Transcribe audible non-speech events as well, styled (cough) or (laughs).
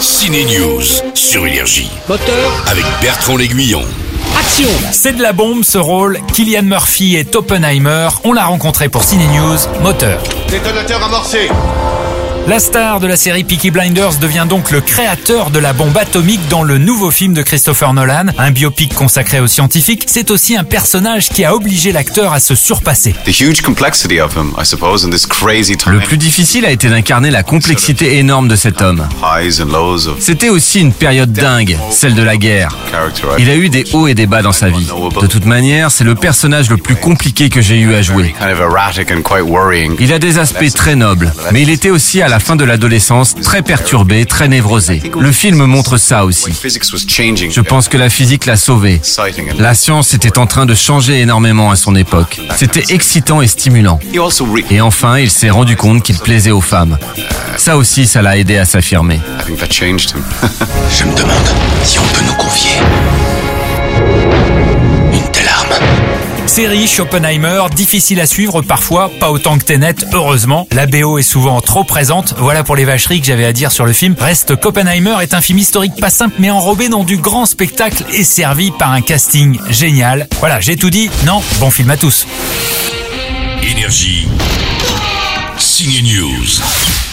Ciné News sur Énergie Moteur, avec Bertrand L'Aiguillon. action C'est de la bombe ce rôle. Killian Murphy est Oppenheimer. On l'a rencontré pour Ciné News, moteur. Détonateur amorcé La star de la série Peaky Blinders devient donc le créateur de la bombe atomique dans le nouveau film de Christopher Nolan, un biopic consacré aux scientifiques. C'est aussi un personnage qui a obligé l'acteur à se surpasser. Le plus difficile a été d'incarner la complexité énorme de cet homme. C'était aussi une période dingue, celle de la guerre. Il a eu des hauts et des bas dans sa vie. De toute manière, c'est le personnage le plus compliqué que j'ai eu à jouer. Il a des aspects très nobles, mais il était aussi à la fin de l'adolescence très perturbé, très névrosé. Le film montre ça aussi. Je pense que la physique l'a sauvé. La science était en train de changer énormément à son époque. C'était excitant et stimulant. Et enfin, il s'est rendu compte qu'il plaisait aux femmes. Ça aussi, ça l'a aidé à s'affirmer. (laughs) Je me demande si on peut nous confier Série Oppenheimer, difficile à suivre parfois, pas autant que Tenet, heureusement. La BO est souvent trop présente. Voilà pour les vacheries que j'avais à dire sur le film. Reste qu'Oppenheimer est un film historique pas simple mais enrobé dans du grand spectacle et servi par un casting génial. Voilà, j'ai tout dit. Non, bon film à tous. Énergie. Ciné News.